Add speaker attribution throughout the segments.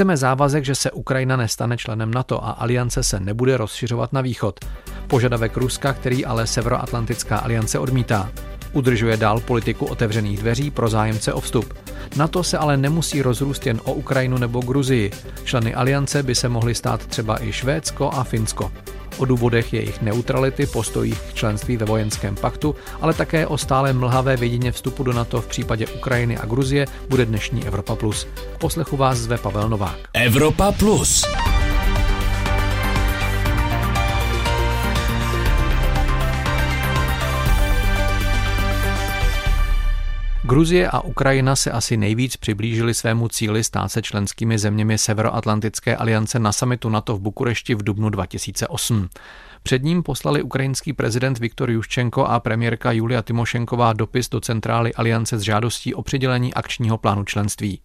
Speaker 1: Chceme závazek, že se Ukrajina nestane členem NATO a aliance se nebude rozšiřovat na východ. Požadavek Ruska, který ale Severoatlantická aliance odmítá. Udržuje dál politiku otevřených dveří pro zájemce o vstup. NATO se ale nemusí rozrůst jen o Ukrajinu nebo Gruzii. Členy aliance by se mohly stát třeba i Švédsko a Finsko. O důvodech jejich neutrality, postojích k členství ve vojenském paktu, ale také o stále mlhavé vidině vstupu do NATO v případě Ukrajiny a Gruzie bude dnešní Evropa Plus. Poslechu vás zve Pavel Novák.
Speaker 2: Evropa Plus.
Speaker 1: Gruzie a Ukrajina se asi nejvíc přiblížili svému cíli stát se členskými zeměmi Severoatlantické aliance na samitu NATO v Bukurešti v dubnu 2008. Před ním poslali ukrajinský prezident Viktor Juščenko a premiérka Julia Timošenková dopis do centrály aliance s žádostí o přidělení akčního plánu členství.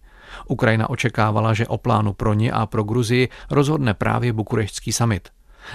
Speaker 1: Ukrajina očekávala, že o plánu pro ně a pro Gruzii rozhodne právě bukureštský summit.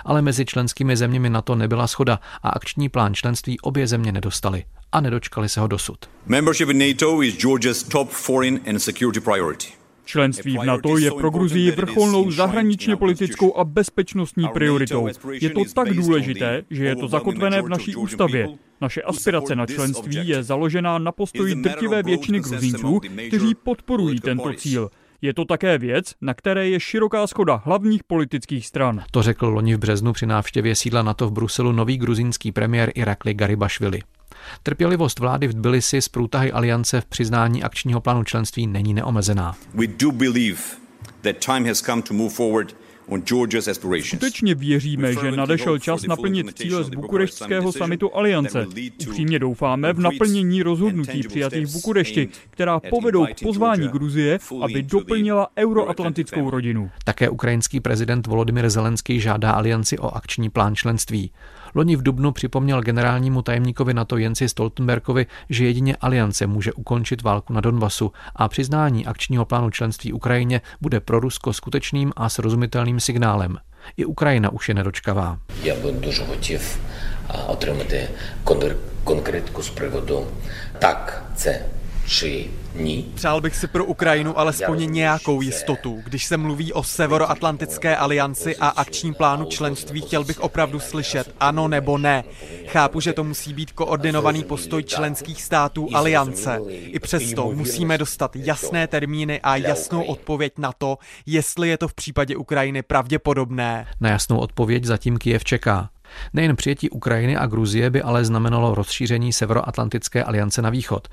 Speaker 1: Ale mezi členskými zeměmi NATO nebyla schoda a akční plán členství obě země nedostaly a nedočkali se ho dosud.
Speaker 3: Membership in NATO is Georgia's top foreign and security priority.
Speaker 4: Členství v NATO je pro Gruzii vrcholnou zahraničně politickou a bezpečnostní prioritou. Je to tak důležité, že je to zakotvené v naší ústavě. Naše aspirace na členství je založená na postoji drtivé většiny Gruzínců, kteří podporují tento cíl. Je to také věc, na které je široká schoda hlavních politických stran.
Speaker 1: To řekl loni v březnu při návštěvě sídla NATO v Bruselu nový gruzínský premiér Irakli Garibašvili. Trpělivost vlády v Tbilisi z průtahy aliance v přiznání akčního plánu členství není neomezená.
Speaker 3: We do believe that time has come to move forward
Speaker 4: Skutečně věříme, že nadešel čas naplnit cíle z bukureštského samitu Aliance. Upřímně doufáme v naplnění rozhodnutí přijatých v Bukurešti, která povedou k pozvání Gruzie, aby doplnila euroatlantickou rodinu.
Speaker 1: Také ukrajinský prezident Volodymyr Zelenský žádá alianci o akční plán členství. Loni v Dubnu připomněl generálnímu tajemníkovi NATO Jensi Stoltenbergovi, že jedině aliance může ukončit válku na Donbasu a přiznání akčního plánu členství Ukrajině bude pro Rusko skutečným a srozumitelným signálem. I Ukrajina už je nedočkavá.
Speaker 5: Já bych дуже хотів отримати конкретку з приводу так це чи
Speaker 6: ní. Přál bych si pro Ukrajinu alespoň nějakou jistotu. Když se mluví o Severoatlantické alianci a akčním plánu členství, chtěl bych opravdu slyšet ano nebo ne. Chápu, že to musí být koordinovaný postoj členských států aliance. I přesto musíme dostat jasné termíny a jasnou odpověď na to, jestli je to v případě Ukrajiny pravděpodobné.
Speaker 1: Na jasnou odpověď zatím Kiev čeká. Nejen přijetí Ukrajiny a Gruzie by ale znamenalo rozšíření Severoatlantické aliance na východ.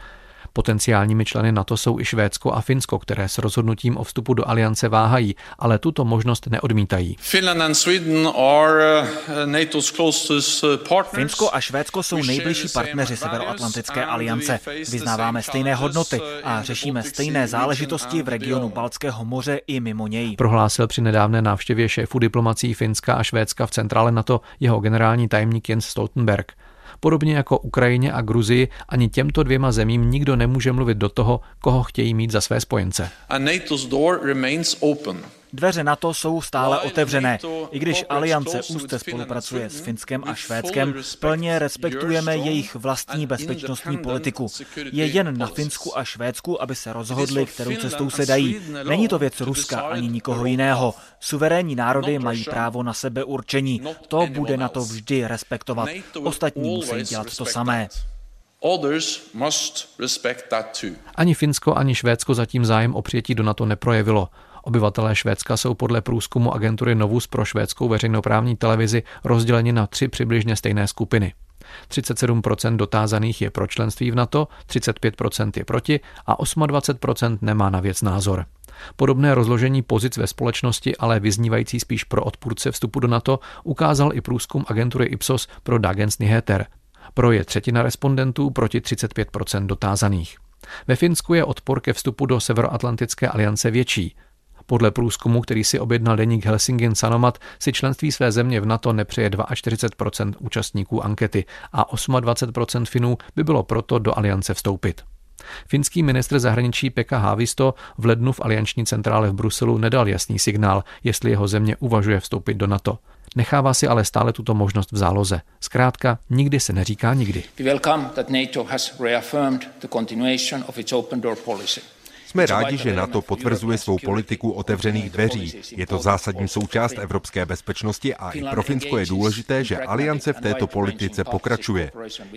Speaker 1: Potenciálními členy NATO jsou i Švédsko a Finsko, které s rozhodnutím o vstupu do aliance váhají, ale tuto možnost neodmítají.
Speaker 7: Uh, uh,
Speaker 8: Finsko a Švédsko jsou nejbližší partneři Severoatlantické aliance. Vyznáváme stejné hodnoty a řešíme stejné záležitosti v regionu Balckého moře i mimo něj.
Speaker 1: Prohlásil při nedávné návštěvě šéfu diplomací Finska a Švédska v centrále NATO jeho generální tajemník Jens Stoltenberg. Podobně jako Ukrajině a Gruzii, ani těmto dvěma zemím nikdo nemůže mluvit do toho, koho chtějí mít za své spojence.
Speaker 8: Dveře NATO jsou stále otevřené. I když aliance úzce spolupracuje s Finskem a Švédskem, plně respektujeme jejich vlastní bezpečnostní politiku. Je jen na Finsku a Švédsku, aby se rozhodli, kterou cestou se dají. Není to věc Ruska ani nikoho jiného. Suverénní národy mají právo na sebe určení. To bude na to vždy respektovat. Ostatní musí dělat to samé.
Speaker 1: Ani Finsko, ani Švédsko zatím zájem o přijetí do NATO neprojevilo. Obyvatelé Švédska jsou podle průzkumu agentury Novus pro švédskou veřejnoprávní televizi rozděleni na tři přibližně stejné skupiny. 37% dotázaných je pro členství v NATO, 35% je proti a 28% nemá na věc názor. Podobné rozložení pozic ve společnosti, ale vyznívající spíš pro odpůrce vstupu do NATO, ukázal i průzkum agentury Ipsos pro Dagens Nyheter. Pro je třetina respondentů proti 35% dotázaných. Ve Finsku je odpor ke vstupu do Severoatlantické aliance větší. Podle průzkumu, který si objednal deník Helsingin Sanomat, si členství své země v NATO nepřeje 42% účastníků ankety a 28% Finů by bylo proto do aliance vstoupit. Finský ministr zahraničí Pekka Haavisto v lednu v alianční centrále v Bruselu nedal jasný signál, jestli jeho země uvažuje vstoupit do NATO. Nechává si ale stále tuto možnost v záloze. Zkrátka, nikdy se neříká nikdy. We welcome that NATO has reaffirmed the continuation of its open door policy.
Speaker 2: Jsme rádi, že NATO potvrzuje svou politiku otevřených dveří. Je to zásadní součást evropské bezpečnosti a i pro Finsko je důležité, že aliance v této politice pokračuje.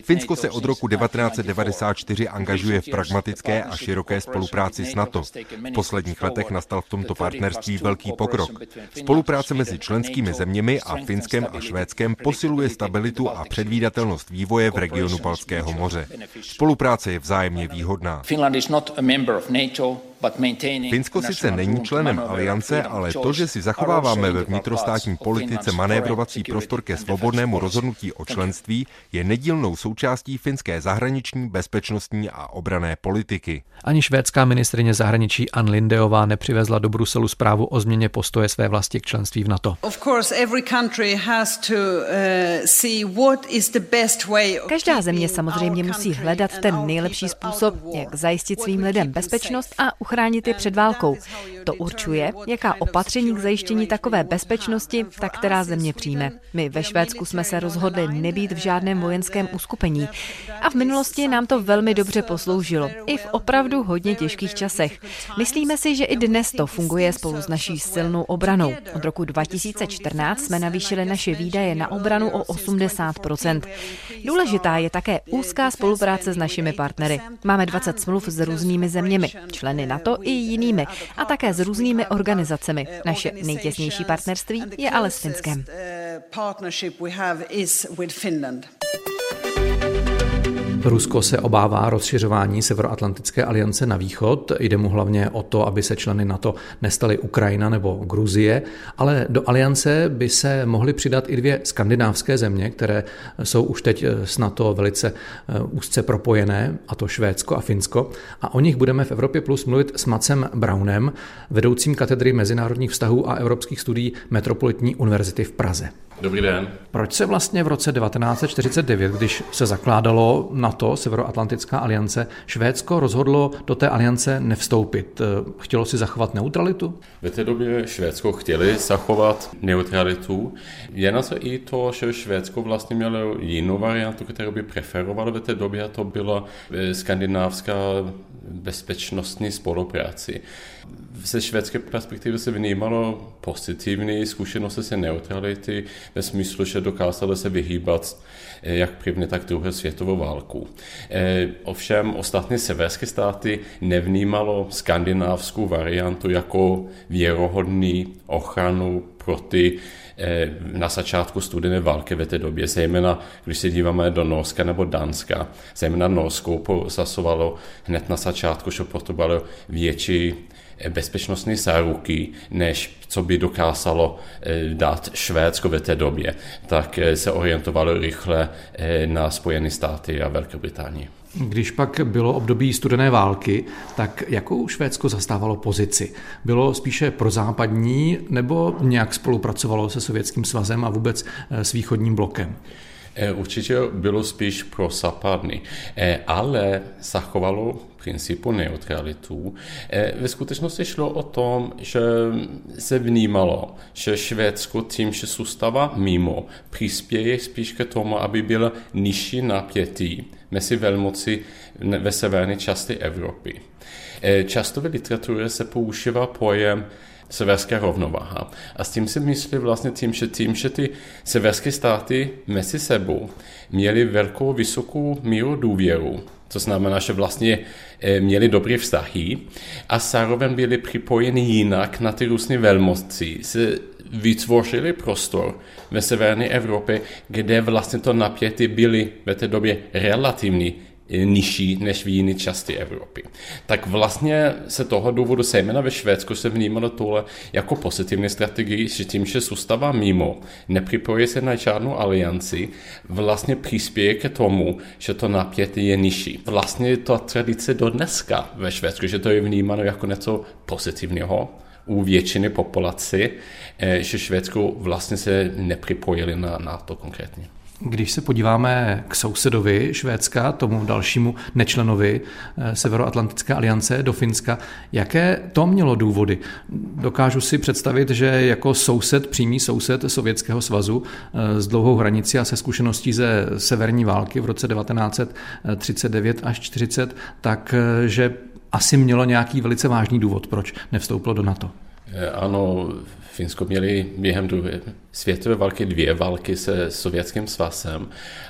Speaker 2: Finsko se od roku 1994 angažuje v pragmatické a široké spolupráci s NATO. V posledních letech nastal v tomto partnerství velký pokrok. Spolupráce mezi členskými zeměmi a Finskem a Švédskem posiluje stabilitu a předvídatelnost vývoje v regionu Balského moře. Spolupráce je vzájemně výhodná. mental Finsko sice není členem aliance, ale to, že si zachováváme ve vnitrostátní politice manévrovací prostor ke svobodnému rozhodnutí o členství, je nedílnou součástí finské zahraniční, bezpečnostní a obrané politiky.
Speaker 1: Ani švédská ministrině zahraničí Ann Lindeová nepřivezla do Bruselu zprávu o změně postoje své vlasti k členství v NATO.
Speaker 7: Každá země samozřejmě musí hledat ten nejlepší způsob, jak zajistit svým lidem bezpečnost a uchránit je před válkou. To určuje, jaká opatření k zajištění takové bezpečnosti ta která země přijme. My ve Švédsku jsme se rozhodli nebýt v žádném vojenském uskupení a v minulosti nám to velmi dobře posloužilo, i v opravdu hodně těžkých časech. Myslíme si, že i dnes to funguje spolu s naší silnou obranou. Od roku 2014 jsme navýšili naše výdaje na obranu o 80% Důležitá je také úzká spolupráce s našimi partnery. Máme 20 smluv s různými zeměmi, členy NATO i jinými, a také s různými organizacemi. Naše nejtěsnější partnerství je ale s Finskem.
Speaker 1: Rusko se obává rozšiřování Severoatlantické aliance na východ. Jde mu hlavně o to, aby se členy NATO nestaly Ukrajina nebo Gruzie, ale do aliance by se mohly přidat i dvě skandinávské země, které jsou už teď s NATO velice eh, úzce propojené, a to Švédsko a Finsko. A o nich budeme v Evropě Plus mluvit s Macem Braunem, vedoucím katedry mezinárodních vztahů a evropských studií Metropolitní univerzity v Praze.
Speaker 9: Dobrý den.
Speaker 1: Proč se vlastně v roce 1949, když se zakládalo NATO, Severoatlantická aliance, Švédsko rozhodlo do té aliance nevstoupit? Chtělo si zachovat neutralitu?
Speaker 9: V té době Švédsko chtěli zachovat neutralitu. Je na to i to, že Švédsko vlastně mělo jinou variantu, kterou by preferovalo v té době, a to byla eh, skandinávská bezpečnostní spolupráci. Ze švédské perspektivy se vnímalo pozitivní zkušenosti se neutrality ve smyslu, že dokázalo se vyhýbat eh, jak první, tak druhé světovou válku. Eh, ovšem ostatní severské státy nevnímalo skandinávskou variantu jako věrohodný ochranu proti eh, na začátku studené války ve té době, zejména když se díváme do Norska nebo Dánska, zejména Norsko posasovalo hned na začátku, že potřebovalo větší bezpečnostní záruky, než co by dokázalo eh, dát Švédsko ve té době, tak eh, se orientovalo rychle eh, na Spojené státy a Velkou Británii.
Speaker 1: Když pak bylo období studené války, tak jakou Švédsko zastávalo pozici? Bylo spíše prozápadní nebo nějak spolupracovalo se Sovětským svazem a vůbec s východním blokem?
Speaker 9: Určitě bylo spíš pro západní, ale zachovalo principu neutralitu. Ve skutečnosti šlo o tom, že se vnímalo, že Švédsko tím, že zůstává mimo, přispěje spíš k tomu, aby byl nižší napětí mezi velmoci ve severní části Evropy. Často ve literatuře se používá pojem severská rovnováha. A s tím si myslí vlastně tím, že tím, že ty severské státy mezi sebou měly velkou, vysokou míru důvěru, to znamená, že vlastně eh, měli dobré vztahy a zároveň byli připojeni jinak na ty různé velmoci. Se vytvořili prostor ve severní Evropě, kde vlastně to napětí byly ve té době relativní nižší než v jiné části Evropy. Tak vlastně se toho důvodu, zejména ve Švédsku, se vnímalo tohle jako pozitivní strategii, že tím, že zůstává mimo, nepřipojí se na žádnou alianci, vlastně přispěje k tomu, že to napětí je nižší. Vlastně je to tradice do dneska ve Švédsku, že to je vnímáno jako něco pozitivního, u většiny populace, eh, že Švédsku vlastně se nepřipojili na, na to konkrétně.
Speaker 1: Když se podíváme k sousedovi Švédska, tomu dalšímu nečlenovi eh, Severoatlantické aliance do Finska, jaké to mělo důvody? Dokážu si představit, že jako soused, přímý soused Sovětského svazu eh, s dlouhou hranicí a se zkušeností ze severní války v roce 1939 až 40, tak eh, asi mělo nějaký velice vážný důvod, proč nevstoupilo do NATO.
Speaker 9: Ano, Finsko měli během druhé světové války dvě války se Sovětským svazem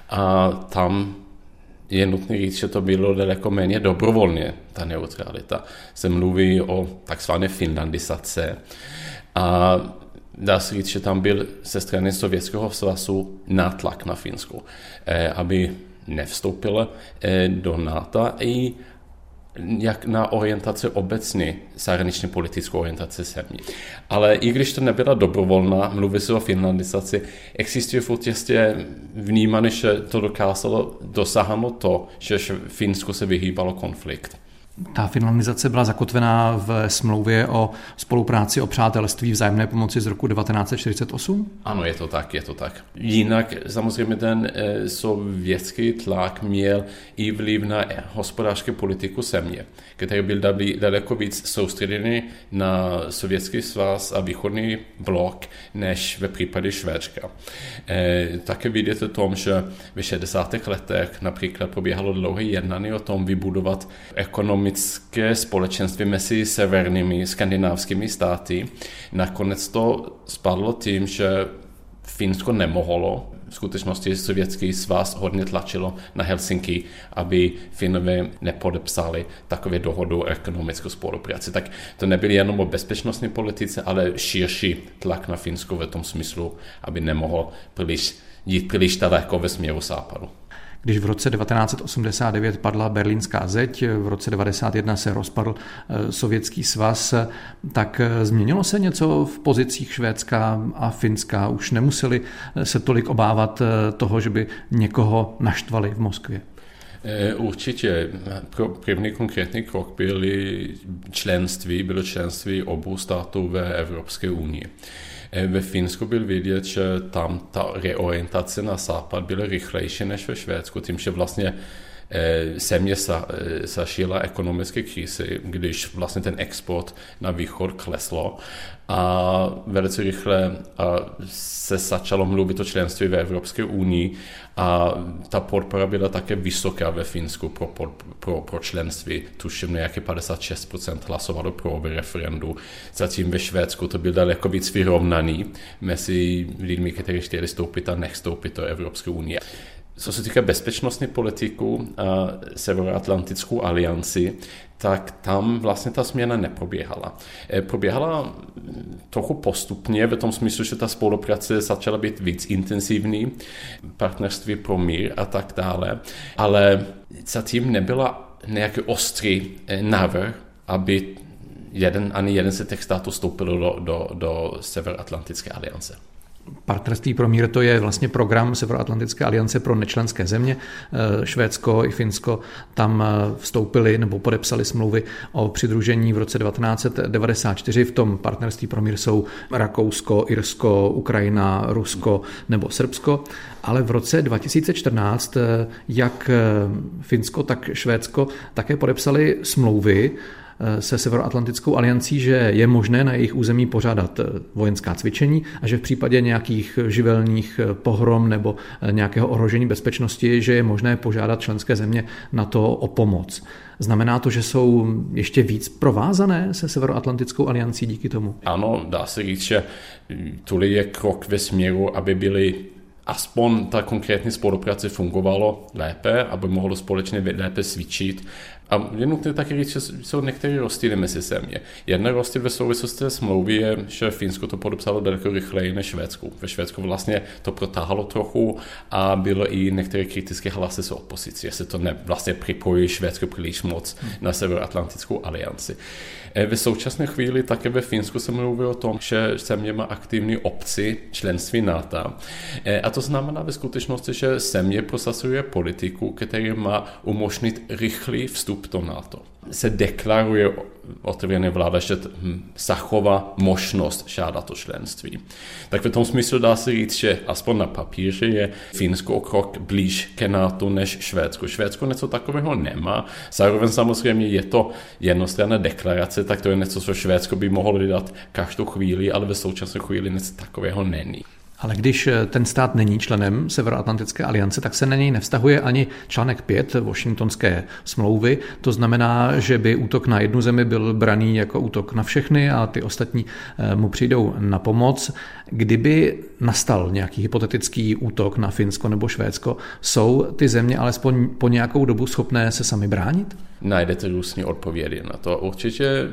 Speaker 9: a tam je nutné říct, že to bylo daleko méně dobrovolně, ta neutralita. Se mluví o takzvané finlandizace a dá se říct, že tam byl ze strany Sovětského svazu nátlak na Finsko, eh, aby nevstoupil eh, do NATO i jak na orientaci obecně, zahraničně politickou orientaci země. Ale i když to nebyla dobrovolná, mluví se o finlandizaci, existuje furt ještě vnímané, že to dokázalo dosáhnout to, že Finsko se vyhýbalo konflikt.
Speaker 1: Ta finlandizace byla zakotvená v smlouvě o spolupráci o přátelství vzájemné pomoci z roku 1948?
Speaker 9: Ano, je to tak, je to tak. Jinak samozřejmě ten eh, sovětský tlak měl i vliv na hospodářskou politiku země, který byl daleko víc soustředěný na sovětský svaz a východní blok, než ve případě Švédska. Eh, také vidět o tom, že ve 60. letech například probíhalo dlouhé jednání o tom vybudovat ekonomiku ekonomické společenství mezi severními skandinávskými státy. Nakonec to spadlo tím, že Finsko nemohlo. V skutečnosti sovětský svaz hodně tlačilo na Helsinki, aby Finové nepodepsali takové dohodu o ekonomickou spolupráci. Tak to nebyl jenom o bezpečnostní politice, ale širší tlak na Finsko v tom smyslu, aby nemohl příliš, jít příliš daleko ve směru západu.
Speaker 1: Když v roce 1989 padla berlínská zeď, v roce 1991 se rozpadl eh, sovětský svaz, tak eh, změnilo se něco v pozicích Švédska a Finska? Už nemuseli eh, se tolik obávat toho, že by někoho naštvali v Moskvě?
Speaker 9: Určitě. První konkrétní krok byly členství, bylo členství obou států ve Evropské unii. Eh, ve Finsku byl vidět, že tam ta reorientace na západ byla rychlejší než ve Švédsku, tím, že vlastně země sa, zažila ekonomické krizi, když vlastně ten export na východ kleslo a velice rychle se začalo mluvit o členství ve Evropské unii a ta podpora byla také vysoká ve Finsku pro, pro, pro členství. Tuším, nějaké 56% hlasovalo pro v referendu. Zatím ve Švédsku to byl daleko víc vyrovnaný mezi lidmi, kteří chtěli stoupit a nechstoupit do Evropské unie. Co se týká bezpečnostní politiku a Severoatlantickou alianci, tak tam vlastně ta změna neproběhala. E, proběhala trochu postupně v tom smyslu, že ta spolupráce začala být víc intenzivní, partnerství pro mír a tak dále, ale zatím nebyla nějaký ostrý e, návrh, aby jeden, ani jeden z těch států vstoupil do, do, do Severoatlantické aliance.
Speaker 1: Partnerství pro mír to je vlastně program Severoatlantické aliance pro nečlenské země. Eh, Švédsko i Finsko tam eh, vstoupili nebo podepsali smlouvy o přidružení v roce 1994. V tom partnerství pro mír jsou Rakousko, Irsko, Ukrajina, Rusko nebo Srbsko. Ale v roce 2014 eh, jak Finsko, tak Švédsko také podepsali smlouvy se Severoatlantickou aliancí, že je možné na jejich území pořádat eh, vojenská cvičení a že v případě nějakých živelních eh, pohrom nebo nějakého ohrožení bezpečnosti, že je možné požádat členské země na to o pomoc. Znamená to, že jsou ještě víc provázané se Severoatlantickou aliancí díky tomu?
Speaker 9: Ano, dá se říct, že tuhle je krok ve směru, aby byly aspoň ta konkrétní spolupráce fungovalo lépe, aby mohlo společně lépe cvičit a je nutné také říct, že jsou některé rozdíly mezi země. Jedna rozdíl ve souvislosti s smlouvy je, že Finsko to podepsalo daleko rychleji než Švédsku. Ve Švédsku vlastně to protáhlo trochu a bylo i některé kritické hlasy z opozice, jestli to ne, vlastně připojí Švédsko příliš moc na Severoatlantickou alianci. E, ve současné chvíli také ve Finsku se mluví o tom, že země má aktivní obci členství NATO. E, a to znamená ve skutečnosti, že země prosazuje politiku, která má umožnit rychlý vstup do NATO. Se deklaruje otevřené vláda, že zachová možnost žádat o členství. Tak v tom smyslu dá se říct, že aspoň na papíře je Finsko krok blíž ke NATO než Švédsko. Švédsko něco takového nemá. Zároveň samozřejmě je to jednostranná deklarace, tak to je něco, co Švédsko by mohlo vydat každou chvíli, ale ve současné chvíli něco takového není.
Speaker 1: Ale když eh, ten stát není členem Severoatlantické aliance, tak se na něj nevztahuje ani článek 5 Washingtonské smlouvy. To znamená, že by útok na jednu zemi byl braný jako útok na všechny a ty ostatní eh, mu přijdou na pomoc. Kdyby nastal nějaký hypotetický útok na Finsko nebo Švédsko, jsou ty země alespoň po nějakou dobu schopné se sami bránit?
Speaker 9: Najdete různé odpovědi na to. Určitě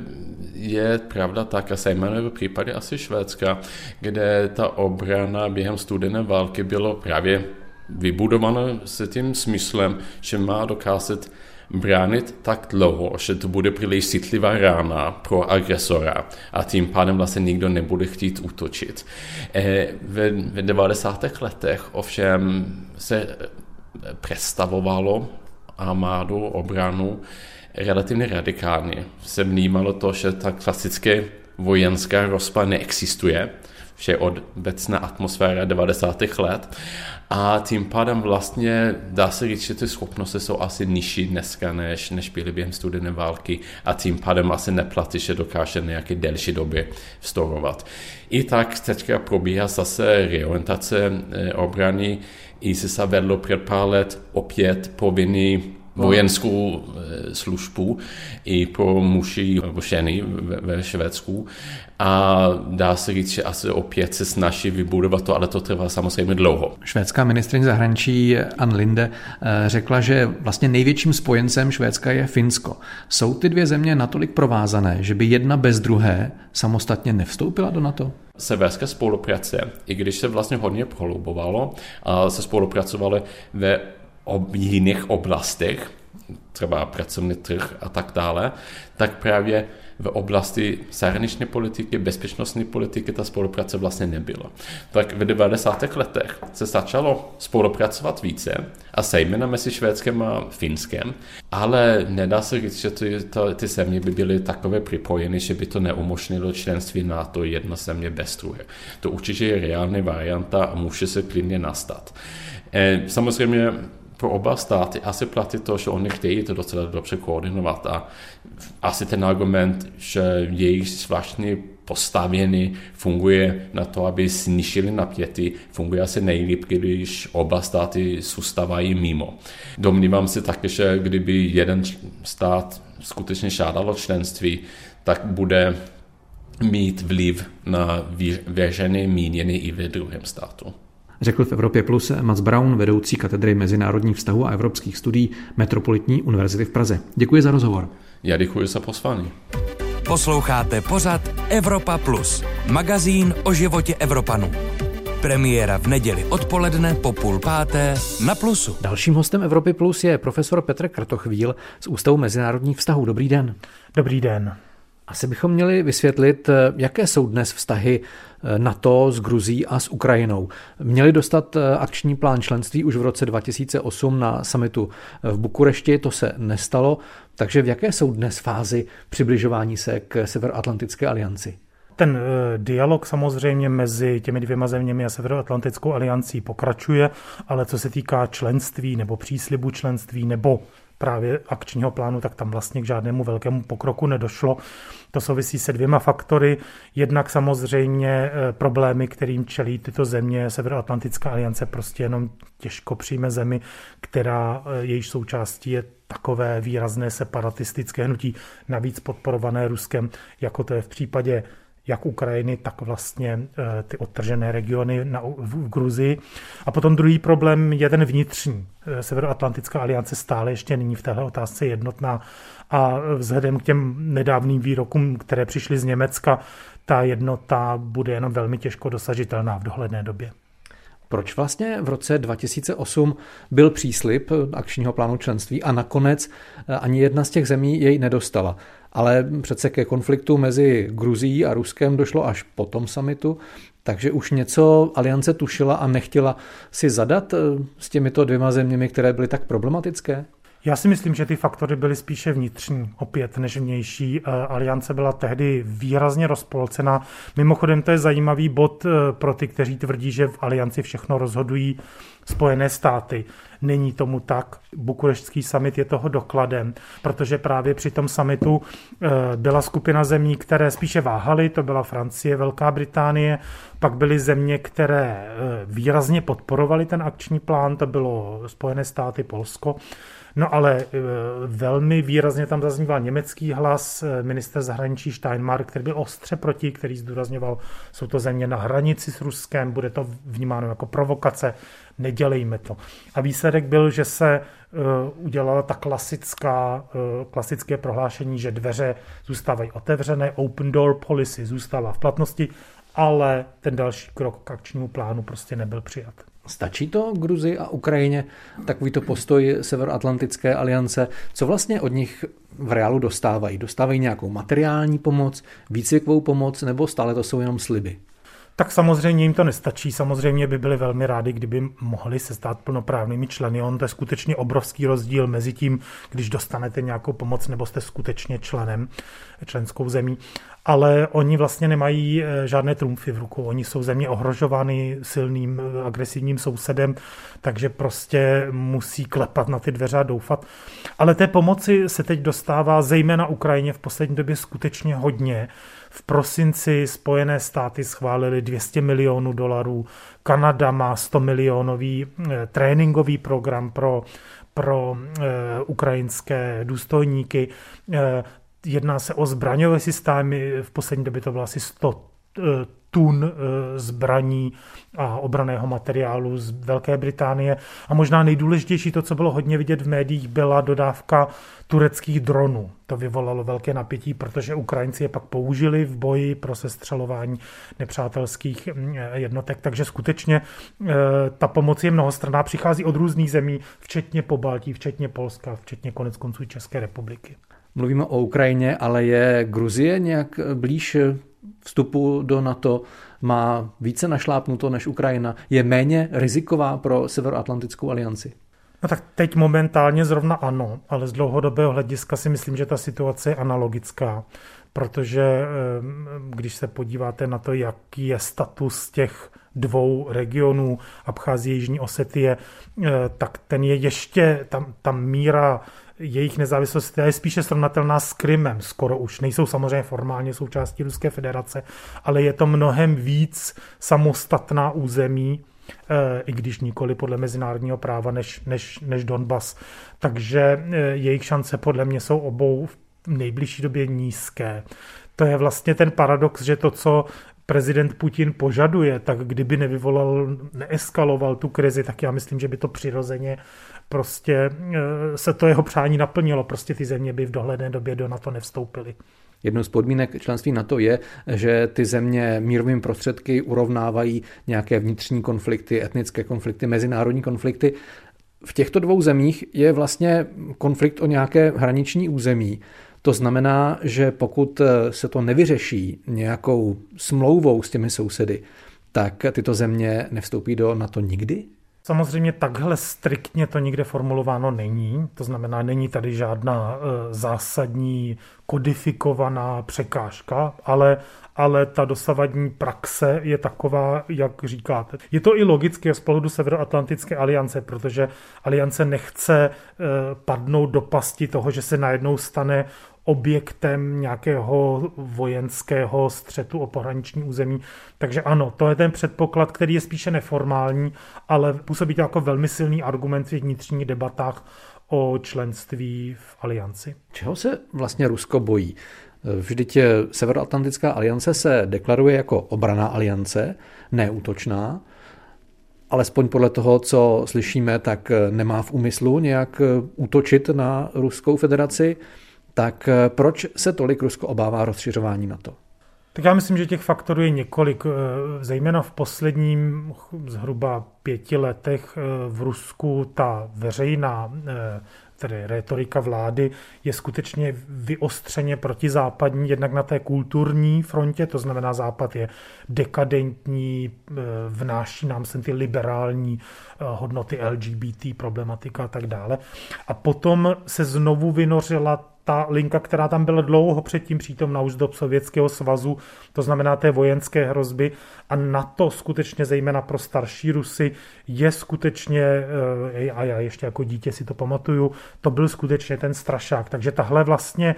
Speaker 9: je pravda tak, a zejména v případě asi Švédska, kde ta obrana během studené války bylo právě vybudovaná s tím smyslem, že má dokázat bránit tak dlouho, že to bude příliš citlivá rána pro agresora a tím pádem vlastně nikdo nebude chtít útočit. E, v, v 90. letech ovšem se představovalo armádu, obranu relativně radikálně. Se vnímalo to, že ta klasické vojenská rozpa neexistuje, vše od obecná atmosféra 90. let a tím pádem vlastně dá se říct, že ty schopnosti jsou asi nižší dneska, než, než byly během studené války a tím pádem asi neplatí, že dokáže nějaké delší době vstorovat. I tak teďka probíhá zase reorientace eh, obrany, i se vedlo před pár let opět povinný vojenskou eh, službu i pro muži nebo ženy ve Švédsku. A dá se říct, že asi opět se snaží vybudovat to, ale to trvá samozřejmě dlouho.
Speaker 1: Švédská ministrině zahraničí Ann Linde eh, řekla, že vlastně největším spojencem Švédska je Finsko. Jsou ty dvě země natolik provázané, že by jedna bez druhé samostatně nevstoupila do NATO?
Speaker 9: severské spolupráce, i když se vlastně hodně prohlubovalo, a se spolupracovali ve ob, jiných oblastech, třeba pracovní trh a tak dále, tak právě v oblasti zahraniční politiky, bezpečnostní politiky ta spolupráce vlastně nebyla. Tak v 90. letech se začalo spolupracovat více a zejména mezi Švédskem a Finskem, ale nedá se říct, že ty, to, ty země by byly takové připojeny, že by to neumožnilo členství NATO jedna země bez druhé. To určitě je reálná varianta a může se klidně nastat. E, samozřejmě pro oba státy asi platí to, že oni chtějí to docela dobře koordinovat a asi ten argument, že jejich zvláštní postavění funguje na to, aby snížili napětí, funguje asi nejlíp, když oba státy zůstávají mimo. Domnívám se také, že kdyby jeden stát skutečně žádalo členství, tak bude mít vliv na věřené mínění i ve druhém státu
Speaker 1: řekl v Evropě Plus Mats Braun, vedoucí katedry mezinárodních vztahů a evropských studií Metropolitní univerzity v Praze. Děkuji za rozhovor.
Speaker 9: Já děkuji za pozvání.
Speaker 10: Posloucháte pořad Evropa Plus, magazín o životě Evropanů. Premiéra v neděli odpoledne po půl páté na Plusu.
Speaker 1: Dalším hostem Evropy Plus je profesor Petr Kratochvíl z Ústavu mezinárodních vztahů. Dobrý den.
Speaker 11: Dobrý den.
Speaker 1: Asi bychom měli vysvětlit, eh, jaké jsou dnes vztahy eh, NATO s Gruzí a s Ukrajinou. Měli dostat eh, akční plán členství už v roce 2008 na samitu v Bukurešti, to se nestalo. Takže v jaké jsou dnes fázi přibližování se k Severoatlantické alianci?
Speaker 11: Ten dialog samozřejmě mezi těmi dvěma zeměmi a Severoatlantickou aliancí pokračuje, ale co se týká členství nebo příslibu členství nebo právě akčního plánu, tak tam vlastně k žádnému velkému pokroku nedošlo. To souvisí se dvěma faktory. Jednak samozřejmě eh, problémy, kterým čelí tyto země. Severoatlantická aliance prostě jenom těžko přijme zemi, která eh, jejíž součástí je takové výrazné separatistické hnutí, navíc podporované Ruskem, jako to je v případě jak Ukrajiny, tak vlastně eh, ty odtržené regiony na, v Gruzii. A potom druhý problém je ten vnitřní. Eh, Severoatlantická aliance stále ještě není v téhle otázce jednotná a vzhledem k těm nedávným výrokům, které přišly z Německa, ta jednota bude jenom velmi těžko dosažitelná v dohledné době.
Speaker 1: Proč vlastně v roce 2008 byl příslip akčního plánu členství a nakonec eh, ani jedna z těch zemí jej nedostala? Ale přece ke konfliktu mezi Gruzí a Ruskem došlo až po tom samitu, takže už něco aliance tušila a nechtěla si zadat eh, s těmito dvěma zeměmi, které byly tak problematické?
Speaker 11: Já si myslím, že ty faktory byly spíše vnitřní, opět než vnější. Eh, aliance byla tehdy výrazně rozpolcena. Mimochodem, to je zajímavý bod eh, pro ty, kteří tvrdí, že v alianci všechno rozhodují Spojené státy. Není tomu tak. Bukureštský summit je toho dokladem, protože právě při tom summitu eh, byla skupina zemí, které spíše váhaly, to byla Francie, Velká Británie, pak byly země, které výrazně podporovaly ten akční plán, to bylo Spojené státy, Polsko. No ale e, velmi výrazně tam zazníval německý hlas, e, minister zahraničí Steinmark, který byl ostře proti, který zdůrazňoval, jsou to země na hranici s Ruskem, bude to vnímáno jako provokace, nedělejme to. A výsledek byl, že se e, udělala ta klasická, klasické prohlášení, že dveře zůstávají otevřené, open door policy zůstává v platnosti, ale ten další krok k akčnímu plánu prostě nebyl přijat.
Speaker 1: Stačí to Gruzi a Ukrajině, takovýto postoj Severoatlantické aliance? Co vlastně od nich v reálu dostávají? Dostávají nějakou materiální pomoc, výcvikovou pomoc, nebo stále to jsou jenom sliby?
Speaker 11: Tak samozřejmě jim to nestačí. Samozřejmě by byli velmi rádi, kdyby mohli se stát plnoprávnými členy. On to je skutečně obrovský rozdíl mezi tím, když dostanete nějakou pomoc nebo jste skutečně členem, členskou zemí. Ale oni vlastně nemají eh, žádné trumfy v rukou. Oni jsou země ohrožovány silným eh, agresivním sousedem, takže prostě musí klepat na ty dveře a doufat. Ale té pomoci se teď dostává zejména Ukrajině v poslední době skutečně hodně. V prosinci Spojené státy schválili 200 milionů dolarů, Kanada má 100 milionový eh, tréninkový program pro, pro eh, ukrajinské důstojníky. Eh, jedná se o zbraňové systémy, v poslední době to bylo asi 100 tun eh, zbraní a obraného materiálu z Velké Británie. A možná nejdůležitější to, co bylo hodně vidět v médiích, byla dodávka tureckých dronů. To vyvolalo velké napětí, protože Ukrajinci je pak použili v boji pro sestřelování nepřátelských mm, jednotek. Takže skutečně eh, ta pomoc je mnohostranná, přichází od různých zemí, včetně Pobaltí, včetně Polska, včetně konec konců České republiky.
Speaker 1: Mluvíme o Ukrajině, ale je Gruzie nějak blíž vstupu do NATO má více našlápnuto než Ukrajina, je méně riziková pro Severoatlantickou alianci?
Speaker 11: No tak teď momentálně zrovna ano, ale z dlouhodobého hlediska si myslím, že ta situace je analogická, protože eh, když se podíváte na to, jaký je status těch dvou regionů, Abcházie, Jižní Osetie, eh, tak ten je ještě, tam, tam míra jejich nezávislost je spíše srovnatelná s Krymem, skoro už. Nejsou samozřejmě formálně součástí Ruské federace, ale je to mnohem víc samostatná území, eh, i když nikoli podle mezinárodního práva, než, než, než Donbas. Takže eh, jejich šance podle mě jsou obou v nejbližší době nízké. To je vlastně ten paradox, že to, co prezident Putin požaduje, tak kdyby nevyvolal, neeskaloval tu krizi, tak já myslím, že by to přirozeně prostě eh, se to jeho přání naplnilo. Prostě ty země by v dohledné době do NATO nevstoupily.
Speaker 1: Jednou z podmínek členství NATO je, že ty země mírovými prostředky urovnávají nějaké vnitřní konflikty, etnické konflikty, mezinárodní konflikty. V těchto dvou zemích je vlastně konflikt o nějaké hraniční území. To znamená, že pokud se to nevyřeší nějakou smlouvou s těmi sousedy, tak tyto země nevstoupí do NATO nikdy?
Speaker 11: Samozřejmě takhle striktně to nikde formulováno není, to znamená, není tady žádná e, zásadní kodifikovaná překážka, ale, ale ta dosavadní praxe je taková, jak říkáte. Je to i logické z pohledu Severoatlantické aliance, protože aliance nechce e, padnout do pasti toho, že se najednou stane objektem nějakého vojenského střetu o pohraniční území. Takže ano, to je ten předpoklad, který je spíše neformální, ale působí to jako velmi silný argument v vnitřních debatách o členství v alianci.
Speaker 1: Čeho se vlastně Rusko bojí? Vždyť Severoatlantická aliance se deklaruje jako obraná aliance, neútočná, alespoň podle toho, co slyšíme, tak nemá v úmyslu nějak útočit na Ruskou federaci. Tak eh, proč se tolik Rusko obává rozšiřování NATO?
Speaker 11: Tak já myslím, že těch faktorů je několik. Eh, zejména v posledním zhruba pěti letech eh, v Rusku ta veřejná tedy retorika vlády, je skutečně vyostřeně protizápadní, jednak na té kulturní frontě, to znamená Západ je dekadentní, vnáší nám sem ty liberální hodnoty LGBT, problematika a tak dále. A potom se znovu vynořila ta linka, která tam byla dlouho předtím přítomna už z dob Sovětského svazu, to znamená té vojenské hrozby a na to skutečně zejména pro starší Rusy je skutečně, eh, a já ještě jako dítě si to pamatuju, to byl skutečně ten strašák. Takže tahle vlastně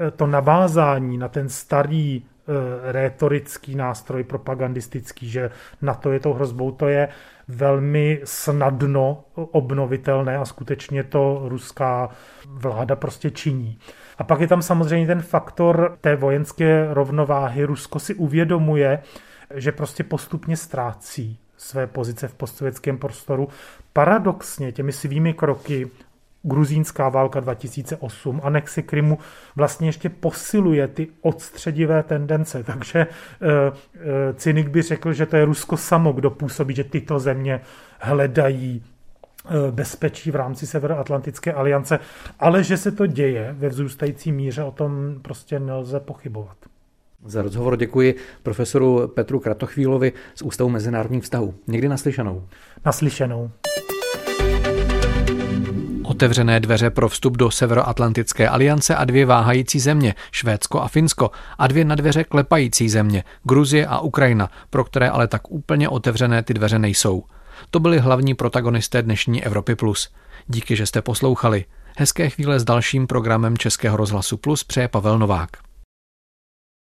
Speaker 11: eh, to navázání na ten starý rétorický nástroj propagandistický, že na to je tou hrozbou, to je velmi snadno obnovitelné a skutečně to ruská vláda prostě činí. A pak je tam samozřejmě ten faktor té vojenské rovnováhy. Rusko si uvědomuje, že prostě postupně ztrácí své pozice v postsovětském prostoru. Paradoxně těmi svými kroky gruzínská válka 2008, anexe Krymu vlastně ještě posiluje ty odstředivé tendence. Takže e, e, cynik by řekl, že to je Rusko samo, kdo působí, že tyto země hledají eh, bezpečí v rámci Severoatlantické aliance, ale že se to děje ve vzrůstající míře, o tom prostě nelze pochybovat.
Speaker 1: Za rozhovor děkuji profesoru Petru Kratochvílovi z Ústavu mezinárodních vztahů. Někdy naslyšenou.
Speaker 11: Naslyšenou.
Speaker 1: Otevřené dveře pro vstup do Severoatlantické aliance a dvě váhající země, Švédsko a Finsko, a dvě na dveře klepající země, Gruzie a Ukrajina, pro které ale tak úplně otevřené ty dveře nejsou. To byli hlavní protagonisté dnešní Evropy Plus. Díky, že jste poslouchali. Hezké chvíle s dalším programem Českého rozhlasu Plus přeje Pavel Novák.